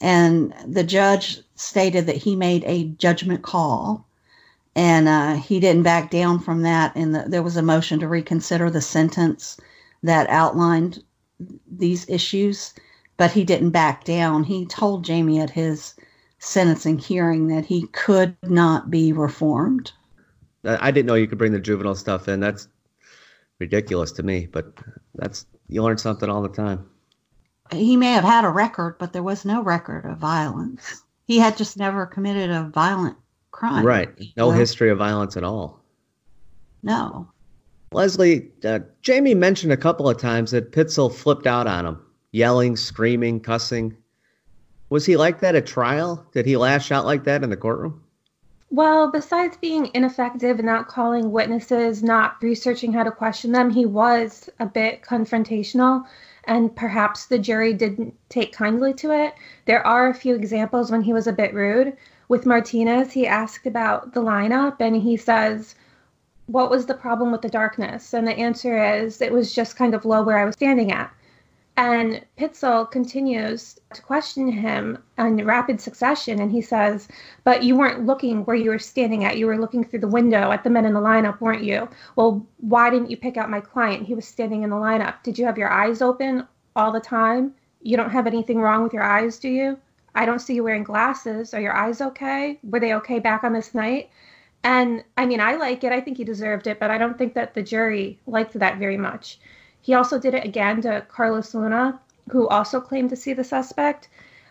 S1: And the judge stated that he made a judgment call and uh, he didn't back down from that. And the, there was a motion to reconsider the sentence that outlined these issues, but he didn't back down. He told Jamie at his sentencing hearing that he could not be reformed.
S3: I didn't know you could bring the juvenile stuff in. That's ridiculous to me, but that's you learn something all the time.
S1: He may have had a record, but there was no record of violence. He had just never committed a violent crime.
S3: Right. No history of violence at all.
S1: No.
S3: Leslie, uh, Jamie mentioned a couple of times that Picl flipped out on him, yelling, screaming, cussing. Was he like that at trial? Did he lash out like that in the courtroom?
S7: Well, besides being ineffective and not calling witnesses, not researching how to question them, he was a bit confrontational, and perhaps the jury didn't take kindly to it. There are a few examples when he was a bit rude, with Martinez, he asked about the lineup and he says, What was the problem with the darkness? And the answer is, It was just kind of low where I was standing at. And Picl continues to question him in rapid succession. And he says, But you weren't looking where you were standing at. You were looking through the window at the men in the lineup, weren't you? Well, why didn't you pick out my client? He was standing in the lineup. Did you have your eyes open all the time? You don't have anything wrong with your eyes, do you? I don't see you wearing glasses. Are your eyes okay? Were they okay back on this night? And I mean, I like it. I think he deserved it, but I don't think that the jury liked that very much. He also did it again to Carlos Luna, who also claimed to see the suspect.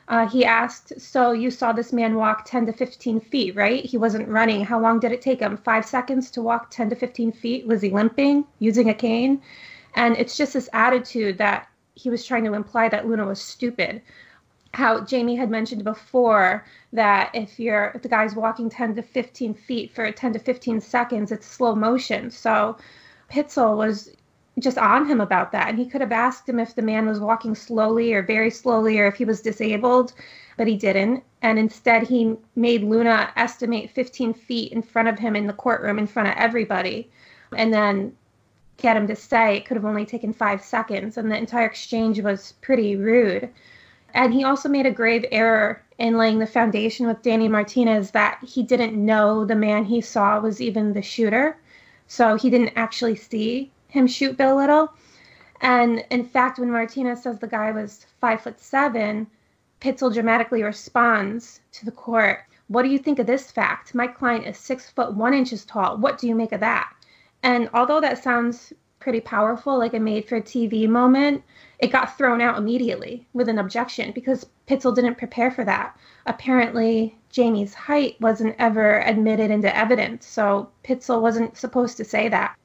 S7: Uh, he asked, So you saw this man walk 10 to 15 feet, right? He wasn't running. How long did it take him? Five seconds to walk 10 to 15 feet? Was he limping, using a cane? And it's just this attitude that he was trying to imply that Luna was stupid. How Jamie had mentioned before that if you're if the guy's walking 10 to 15 feet for 10 to 15 seconds, it's slow motion. So Picl was just on him about that. And he could have asked him if the man was walking slowly or very slowly or if he was disabled, but he didn't. And instead, he made Luna estimate 15 feet in front of him in the courtroom in front of everybody. And then get him to say it could have only taken five seconds. And the entire exchange was pretty rude. And he also made a grave error in laying the foundation with Danny Martinez that he didn't know the man he saw was even the shooter. So he didn't actually see him shoot Bill Little. And in fact, when Martinez says the guy was five foot seven, Picl dramatically responds to the court, What do you think of this fact? My client is six foot one inches tall. What do you make of that? And although that sounds pretty powerful, like a made for TV moment, it got thrown out immediately with an objection because Picl didn't prepare for that. Apparently, Jamie's height wasn't ever admitted into evidence, so Picl wasn't supposed to say that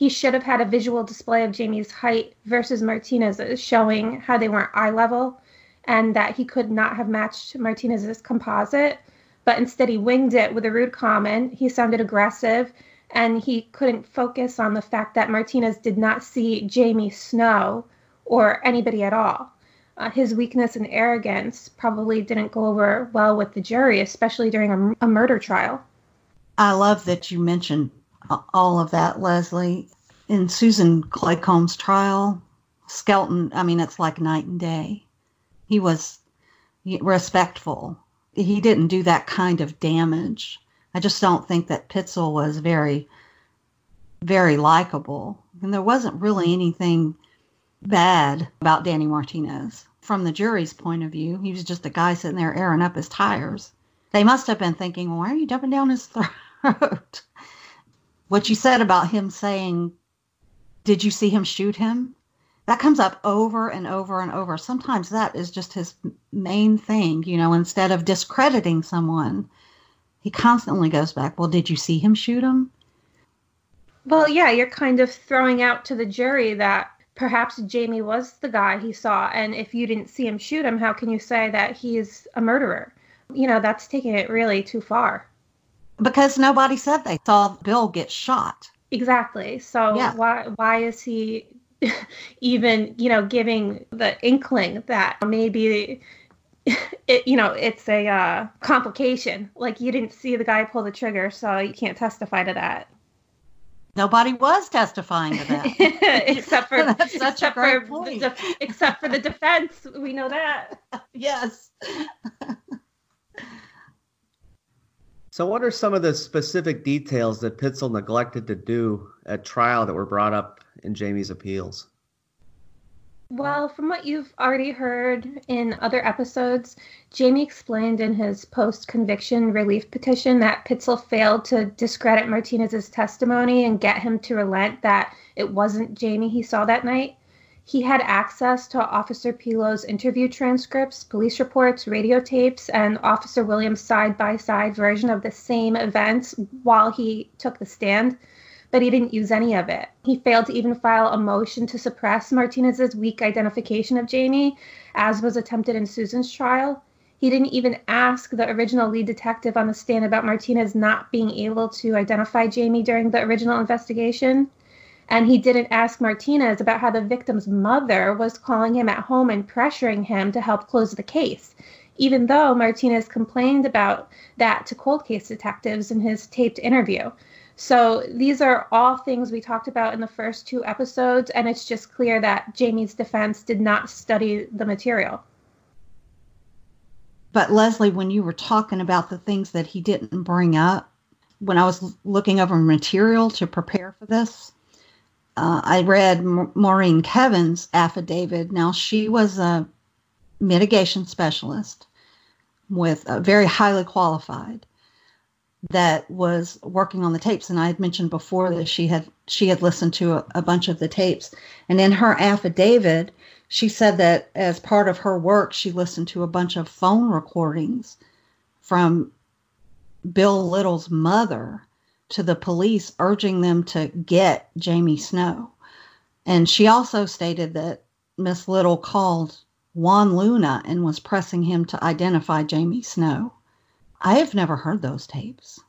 S7: he should have had a visual display of Jamie's height versus Martinez's, showing how they weren't eye level and that he could not have matched Martinez's composite. But instead, he winged it with a rude comment. He sounded aggressive and he couldn't focus on the fact that Martinez did not see Jamie Snow or anybody at all. Uh, his weakness and arrogance probably didn't go over well with the jury, especially during a, a murder trial.
S1: I love that you mentioned all of that, Leslie. In Susan Claycombe's trial, Skelton, I mean, it's like night and day. He was respectful. He didn't do that kind of damage. I just don't think that Picl was very, very likable. And there wasn't really anything bad about Danny Martinez. From the jury's point of view, he was just a guy sitting there airing up his tires. They must have been thinking, why are you dumping down his throat? What you said about him saying, Did you see him shoot him? That comes up over and over and over. Sometimes that is just his main thing, you know, instead of discrediting someone, he constantly goes back, Well, did you see him shoot him?
S7: Well, yeah, you're kind of throwing out to the jury that perhaps Jamie was the guy he saw. And if you didn't see him shoot him, how can you say that he's a murderer? You know, that's taking it really too far
S1: because nobody said they saw Bill get shot.
S7: Exactly. So yeah. why why is he even you know giving the inkling that maybe it you know it's a uh, complication like you didn't see the guy pull the trigger so you can't testify to that
S1: nobody was testifying to that
S7: except for such except for. De- except for the defense we know that
S1: yes
S3: So, what are some of the specific details that Picl neglected to do at trial that were brought up in Jamie's appeals?
S7: Well, from what you've already heard in other episodes, Jamie explained in his post conviction relief petition that Picl failed to discredit Martinez's testimony and get him to relent that it wasn't Jamie he saw that night. He had access to Officer Pilo's interview transcripts, police reports, radio tapes, and Officer Williams' side by side version of the same events while he took the stand, but he didn't use any of it. He failed to even file a motion to suppress Martinez's weak identification of Jamie, as was attempted in Susan's trial. He didn't even ask the original lead detective on the stand about Martinez not being able to identify Jamie during the original investigation. And he didn't ask Martinez about how the victim's mother was calling him at home and pressuring him to help close the case, even though Martinez complained about that to cold case detectives in his taped interview. So these are all things we talked about in the first two episodes, and it's just clear that Jamie's defense did not study the material.
S1: But Leslie, when you were talking about the things that he didn't bring up, when I was looking over material to prepare for this, uh, I read Maureen Kevin's affidavit. Now, she was a mitigation specialist with uh, very highly qualified that was working on the tapes and i had mentioned before that she had she had listened to a, a, bunch of the tapes and in her affidavit she said that as part of her work she listened to a bunch of phone recordings from bill little's mother to the police urging them to get Jamie Snow. And she also stated that Miss Little called Juan Luna and was pressing him to identify Jamie Snow. I have never heard those tapes.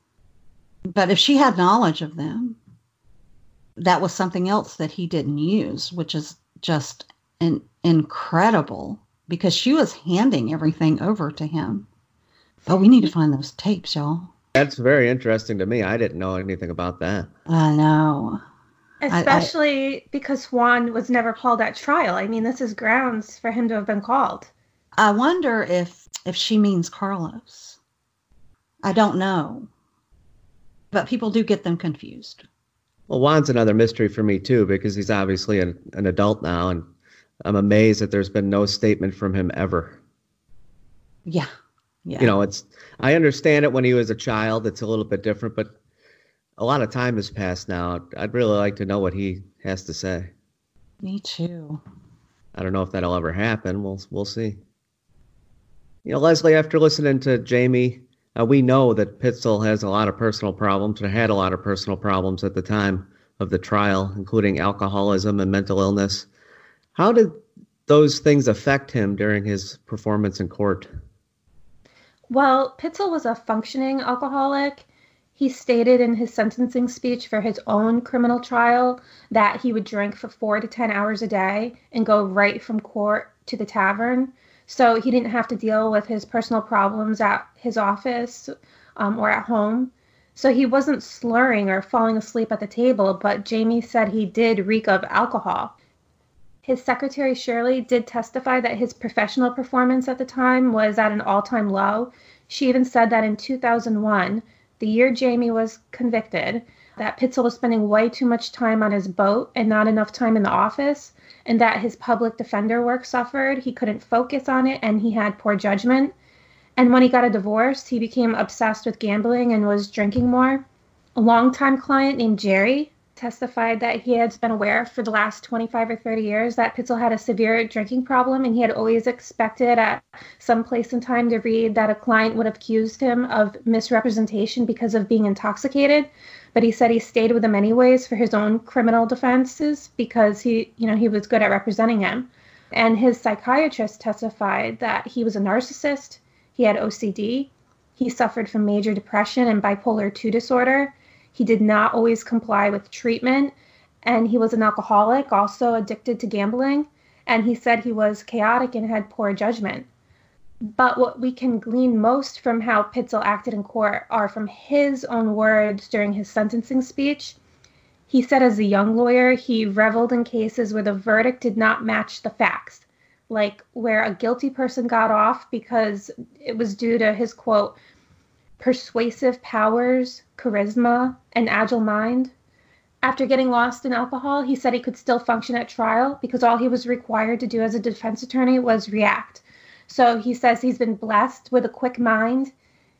S1: But if she had knowledge of them, that was something else that he didn't use, which is just an incredible because she was handing everything over to him. But we need to find those tapes, y'all.
S3: That's very interesting to me. I didn't know anything about that.
S1: I know.
S7: Especially I, I, because Juan was never called at trial. I mean, this is grounds for him to have been called.
S1: I wonder if if she means Carlos. I don't know. But people do get them confused.
S3: Well, Juan's another mystery for me too because he's obviously an, an adult now and I'm amazed that there's been no statement from him ever.
S1: Yeah. Yeah.
S3: You know, it's I understand it when he was a child, it's a little bit different, but a lot of time has passed now. I'd really like to know what he has to say.
S1: Me too.
S3: I don't know if that'll ever happen. We'll we'll see. You know, Leslie, after listening to Jamie, uh, we know that Picl has a lot of personal problems or had a lot of personal problems at the time of the trial, including alcoholism and mental illness. How did those things affect him during his performance in court?
S7: Well, Picl was a functioning alcoholic. He stated in his sentencing speech for his own criminal trial that he would drink for four to 10 hours a day and go right from court to the tavern. So he didn't have to deal with his personal problems at his office um, or at home. So he wasn't slurring or falling asleep at the table, but Jamie said he did reek of alcohol. His secretary Shirley did testify that his professional performance at the time was at an all time low. She even said that in 2001, the year Jamie was convicted, that Picl was spending way too much time on his boat and not enough time in the office, and that his public defender work suffered. He couldn't focus on it and he had poor judgment. And when he got a divorce, he became obsessed with gambling and was drinking more. A longtime client named Jerry testified that he had been aware for the last 25 or 30 years that Picl had a severe drinking problem, and he had always expected at some place in time to read that a client would have accused him of misrepresentation because of being intoxicated. But he said he stayed with him anyways for his own criminal defenses because he, you know, he was good at representing him. And his psychiatrist testified that he was a narcissist, he had OCD, he suffered from major depression and bipolar 2 disorder he did not always comply with treatment, and he was an alcoholic, also addicted to gambling. And he said he was chaotic and had poor judgment. But what we can glean most from how Picl acted in court are from his own words during his sentencing speech. He said, as a young lawyer, he reveled in cases where the verdict did not match the facts, like where a guilty person got off because it was due to his quote, persuasive powers, charisma, and agile mind. After getting lost in alcohol, he said he could still function at trial because all he was required to do as a defense attorney was react. So he says he's been blessed with a quick mind.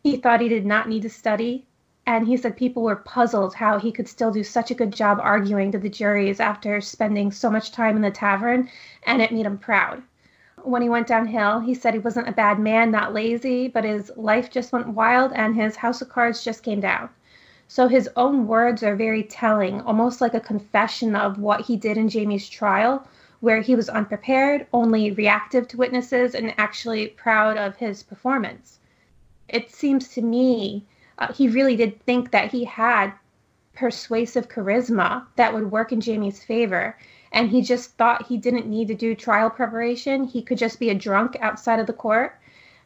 S7: He thought he did not need to study. And he said people were puzzled how he could still do such a good job arguing to the juries after spending so much time in the tavern, and it made him proud when he went downhill. He said he wasn't a bad man, not lazy, but his life just went wild and his house of cards just came down. So his own words are very telling, almost like a confession of what he did in Jamie's trial, where he was unprepared, only reactive to witnesses, and actually proud of his performance. It seems to me uh, he really did think that he had persuasive charisma that would work in Jamie's favor and he just thought he didn't need to do trial preparation. He could just be a drunk outside of the court.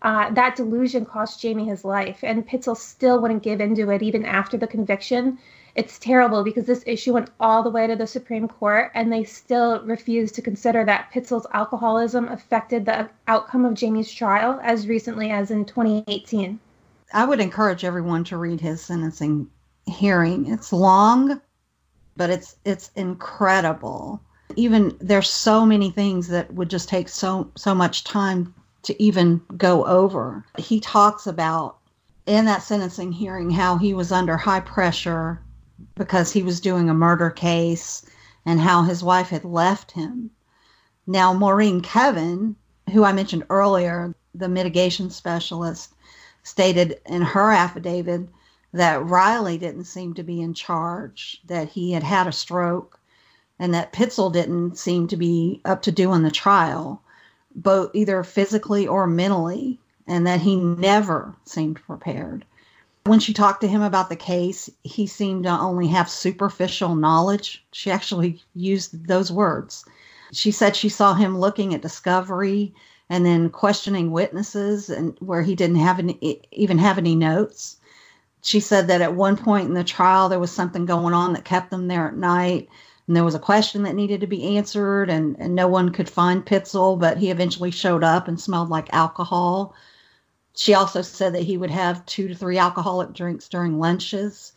S7: Uh, that delusion cost Jamie his life, and Picl still wouldn't give into it even after the conviction. It's terrible because this issue went all the way to the Supreme Court, and they still refuse to consider that Picl's alcoholism affected the outcome of Jamie's trial as recently as in 2018.
S1: I would encourage everyone to read his sentencing hearing. It's long, but it's it's incredible even there's so many things that would just take so so much time to even go over. He talks about in that sentencing hearing how he was under high pressure because he was doing a murder case and how his wife had left him. Now, Maureen Kevin, who I mentioned earlier, the mitigation specialist, stated in her affidavit that Riley didn't seem to be in charge, that he had had a stroke and that Picl didn't seem to be up to doing the trial, both either physically or mentally, and that he never seemed prepared. When she talked to him about the case, he seemed to only have superficial knowledge. She actually used those words. She said she saw him looking at discovery and then questioning witnesses and where he didn't have any, even have any notes. She said that at one point in the trial there was something going on that kept them there at night and there was a question that needed to be answered and, and no one could find Picl, but he eventually showed up and smelled like alcohol. She also said that he would have two to three alcoholic drinks during lunches.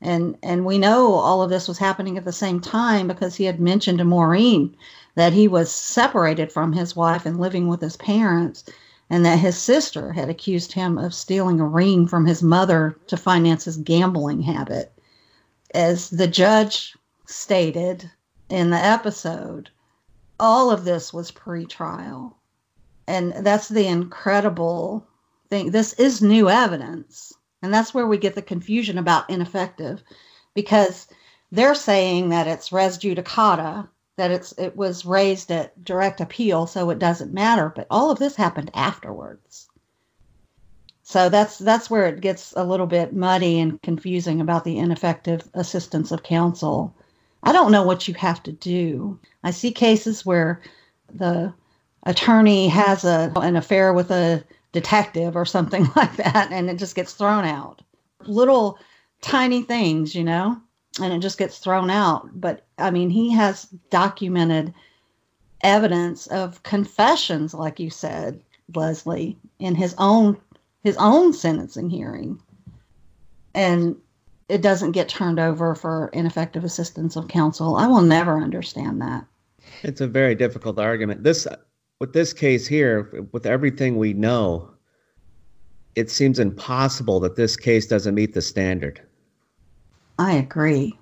S1: And and we know all of this was happening at the same time because he had mentioned to Maureen that he was separated from his wife and living with his parents and that his sister had accused him of stealing a ring from his mother to finance his gambling habit. As the judge stated in the episode, all of this was pre-trial. And that's the incredible thing. This is new evidence. And that's where we get the confusion about ineffective because they're saying that it's res judicata, that it's it was raised at direct appeal, so it doesn't matter. But all of this happened afterwards. So that's that's where it gets a little bit muddy and confusing about the ineffective assistance of counsel. I don't know what you have to do. I see cases where the attorney has a an affair with a detective or something like that and it just gets thrown out. Little tiny things, you know, and it just gets thrown out. But I mean, he has documented evidence of confessions like you said, Leslie, in his own his own sentencing hearing. And it doesn't get turned over for ineffective assistance of counsel. I will never understand that.
S3: It's a very difficult argument. This with this case here, with everything we know, it seems impossible that this case doesn't meet the standard.
S1: I agree.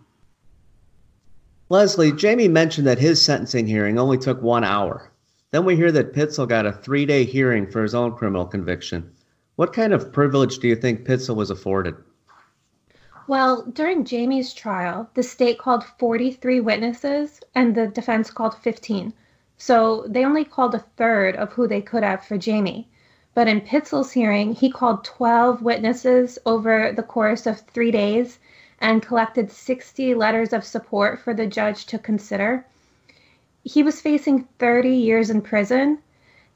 S3: Leslie, Jamie mentioned that his sentencing hearing only took one hour. Then we hear that Picl got a three day hearing for his own criminal conviction. What kind of privilege do you think Picl was afforded?
S7: Well, during Jamie's trial, the state called 43 witnesses and the defense called 15. So they only called a third of who they could have for Jamie. But in Picl's hearing, he called 12 witnesses over the course of three days and collected 60 letters of support for the judge to consider. He was facing 30 years in prison,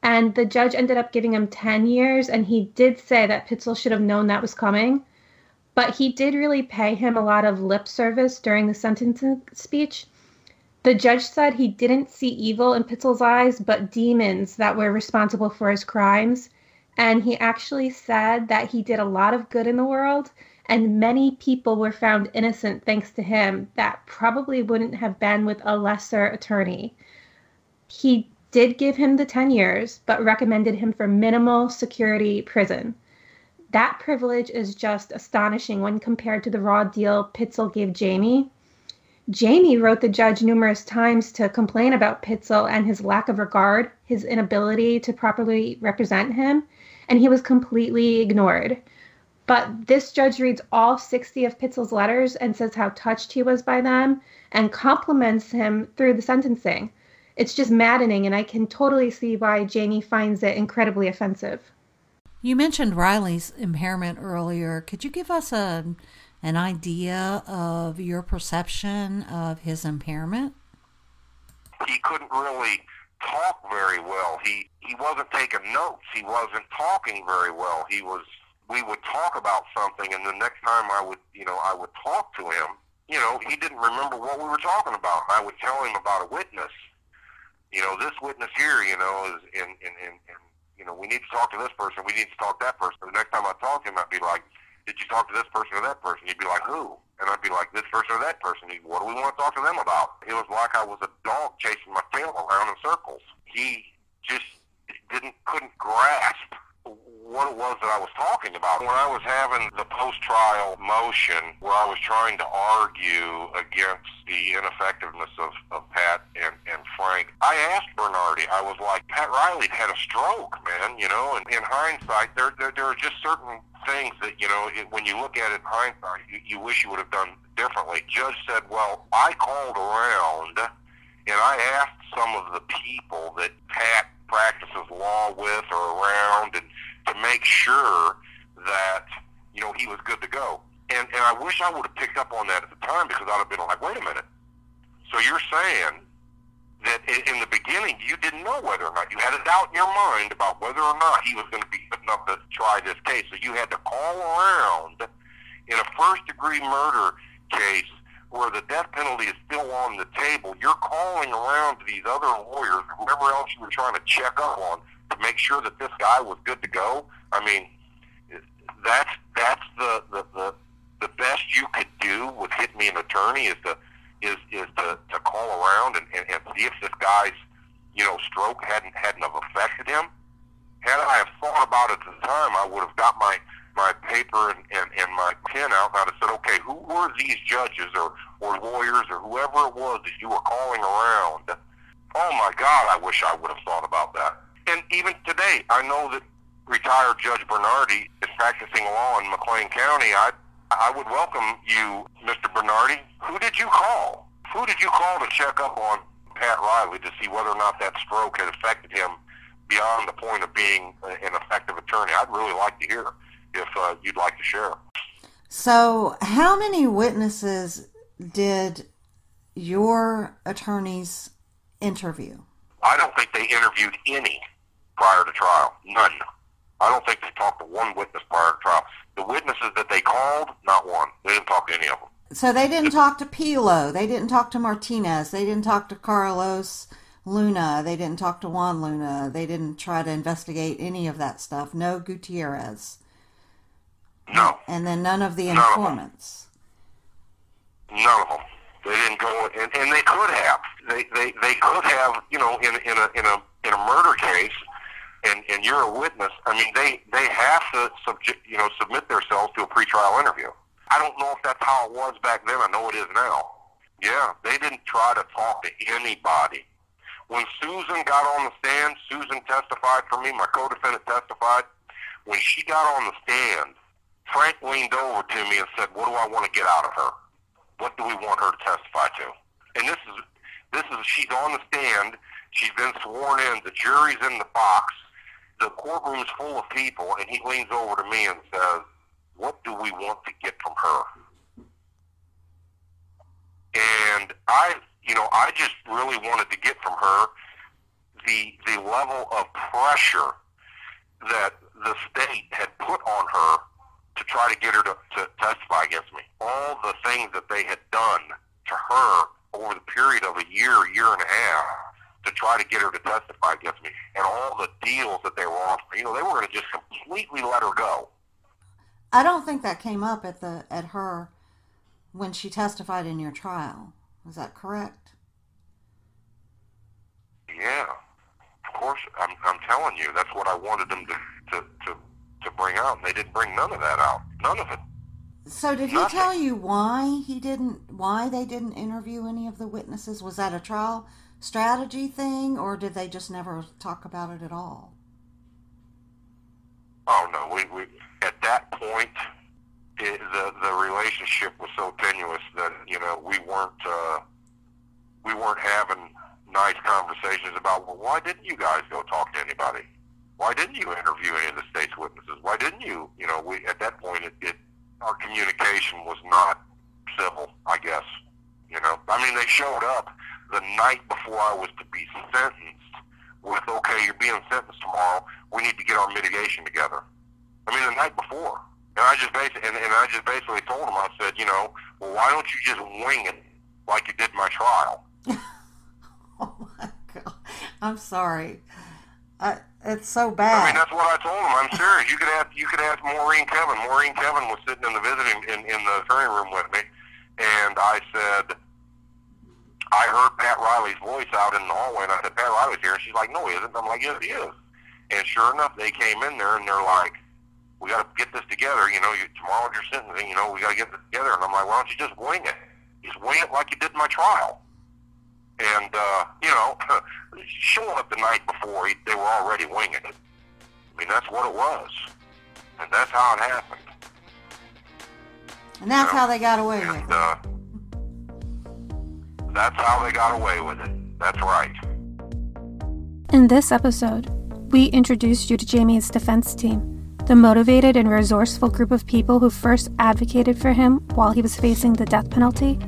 S7: and the judge ended up giving him 10 years. And he did say that Picl should have known that was coming but he did really pay him a lot of lip service during the sentencing speech. The judge said he didn't see evil in Picl's eyes, but demons that were responsible for his crimes. And he actually said that he did a lot of good in the world, and many people were found innocent thanks to him that probably wouldn't have been with a lesser attorney. He did give him the 10 years, but recommended him for minimal security prison. That privilege is just astonishing when compared to the raw deal Picl gave Jamie. Jamie wrote the judge numerous times to complain about Picl and his lack of regard, his inability to properly represent him, and he was completely ignored. But this judge reads all 60 of Picl's letters and says how touched he was by them and compliments him through the sentencing. It's just maddening, and I can totally see why Jamie finds it incredibly offensive.
S1: You mentioned Riley's impairment earlier. Could you give us a, an idea of your perception of his impairment?
S2: He couldn't really talk very well. He he wasn't taking notes. He wasn't talking very well. He was we would talk about something and the next time I would, you know, I would talk to him, you know, he didn't remember what we were talking about. I would tell him about a witness. You know, this witness here, you know, is in in in, in you know, we need to talk to this person, we need to talk to that person. The next time I talk to him, I'd be like, did you talk to this person or that person? He'd be like, who? And I'd be like, this person or that person. He'd, what do we want to talk to them about? It was like I was a dog chasing my tail around in circles. He just didn't, couldn't grasp what it was that I was talking about. When I was having the post-trial motion where I was trying to argue against the ineffectiveness of, of Pat and, and Frank, I asked Bernardi, I was like, Pat Riley had a stroke, man, you know, and in hindsight, there, there, there are just certain things that, you know, it, when you look at it in hindsight, you, you wish you would have done differently. Judge said, well, I called around And I asked some of the people that Pat practices law with or around and to make sure that, you know, he was good to go. And, and I wish I would have picked up on that at the time because I'd have been like, wait a minute. So you're saying that in, in the beginning you didn't know whether or not you had a doubt in your mind about whether or not he was going to be good enough to try this case. So you had to call around in a first degree murder case where the death penalty is still on the table. You're calling around to these other lawyers, whoever else you were trying to check up on, to make sure that this guy was good to go. I mean, that's that's the the the, the best you could do with hit me an attorney is to is is to, to call around and, and, and see if this guy's you know stroke hadn't hadn't have affected him. Had I have thought about it at the time, I would have got my my paper and, and, and my pen out and I'd have said, okay, who were these judges or, or lawyers or whoever it was that you were calling around? Oh my God, I wish I would have thought about that. And even today, I know that retired Judge Bernardi is practicing law in McLean County. I I would welcome you, Mr. Bernardi. Who did you call? Who did you call to check up on Pat Riley to see whether or not that stroke had affected him beyond the point of being an effective attorney? I'd really like to hear if uh, you'd like to share.
S1: So, how many witnesses did your attorneys interview?
S2: I don't think they interviewed any prior to trial. None. I don't think they talked to one witness prior to trial. The witnesses that they called, not one. They didn't talk to any of them.
S1: So they didn't talk to Pilo. They didn't talk to Martinez. They didn't talk to Carlos Luna. They didn't talk to Juan Luna. They didn't try to investigate any of that stuff. No Gutierrez.
S2: No.
S1: And then none of the
S2: None of
S1: informants.
S2: None of them. They didn't go, and, and they could have. They, they they could have, you know, in in a in a in a murder case, and and you're a witness. I mean, they they have to subject, you know, submit themselves to a pretrial interview. I don't know if that's how it was back then. I know it is now. Yeah, they didn't try to talk to anybody. When Susan got on the stand, Susan testified for me. My co-defendant testified. When she got on the stand, Frank leaned over to me and said, "What do I want to get out of her? What do we want her to testify to?" And this is this is she's on the stand. She's been sworn in. The jury's in the box. The courtroom's full of people, and he leans over to me and says, "What do we want to get from her?" And I, you know, I just really wanted to get from her the the level of pressure that the state had put on her to try to get her to, to testify against me. All the things that they had done to her over the period of a year, year and a half, to try to get her to testify against me, and all the deals that they were offering. You know, they were going to just completely let her go.
S1: I don't think that came up at the at her when she testified in your trial. Is that correct?
S2: Yeah, of course. I'm, I'm telling you, that's what I wanted them to, to, to, to bring out, and they didn't bring none of that out. None of it.
S1: So did he
S2: Nothing.
S1: tell you why he didn't why they didn't interview any of the witnesses? Was that a trial strategy thing or did they just never talk about it at all?
S2: Oh no, we, we at that point it, the the relationship was so tenuous that you know we weren't uh, we weren't having nice conversations about well why didn't you guys go talk to anybody? Why didn't you interview any of the state's witnesses? Why didn't you? You know, we at that point it, it our communication was not civil. I guess you know. I mean, they showed up the night before I was to be sentenced with okay, you're being sentenced tomorrow. We need to get our mitigation together. I mean, the night before. And I just basically, and, and I just basically told him, I said, you know, well, why don't you just wing it like you did my trial?
S1: Oh my god. I'm sorry. I, it's so bad.
S2: I mean, that's what I told him. I'm serious. You could ask, you could ask Maureen Kevin. Maureen Kevin was sitting in the visiting in, in the attorney room with me, and I said, I heard Pat Riley's voice out in the hallway, and I said, Pat Riley's here. And she's like, No, he isn't. I'm like, Yes, he is. And sure enough, they came in there, and they're like, We got to get this together. You know, you, tomorrow's your sentencing. You know, we got to get this together. And I'm like, Why don't you just wing it? Just wing it like you did in my trial. And uh, you know, showing up the night before, he- they were already winging it. I mean, that's what it was, and that's how it happened.
S1: And that's how they got away with it.
S2: uh, that's how they got away with it. That's right.
S7: In this episode, we introduced you to Jamie's defense team, the motivated and resourceful group of people who first advocated for him while he was facing the death penalty,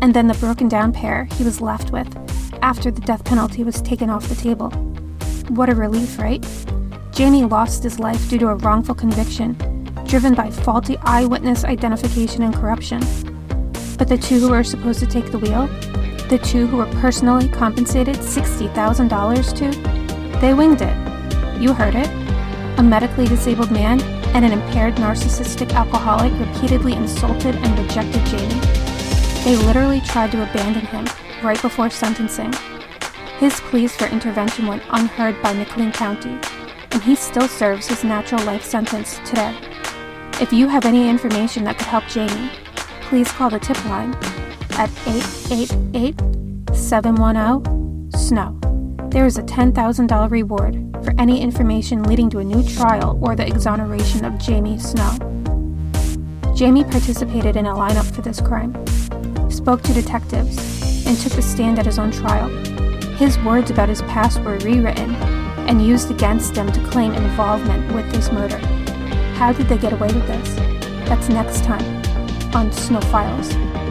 S7: and then the broken down pair he was left with after the death penalty was taken off the table. What a relief, right? Jamie lost his life due to a wrongful conviction, driven by faulty eyewitness identification and corruption. But the two who were supposed to take the wheel, the two who were personally compensated $60,000 to, they winged it. You heard it. A medically disabled man and an impaired narcissistic alcoholic repeatedly insulted and rejected Jamie. They literally tried to abandon him right before sentencing. His pleas for intervention went unheard by McLean County, and he still serves his natural life sentence today. If you have any information that could help Jamie, please call the tip line at 888 710 SNOW. There is a $10,000 reward for any information leading to a new trial or the exoneration of Jamie Snow. Jamie participated in a lineup for this crime, spoke to detectives, and took the stand at his own trial. His words about his past were rewritten and used against him to claim involvement with this murder. How did they get away with this? That's next time on Snow Files.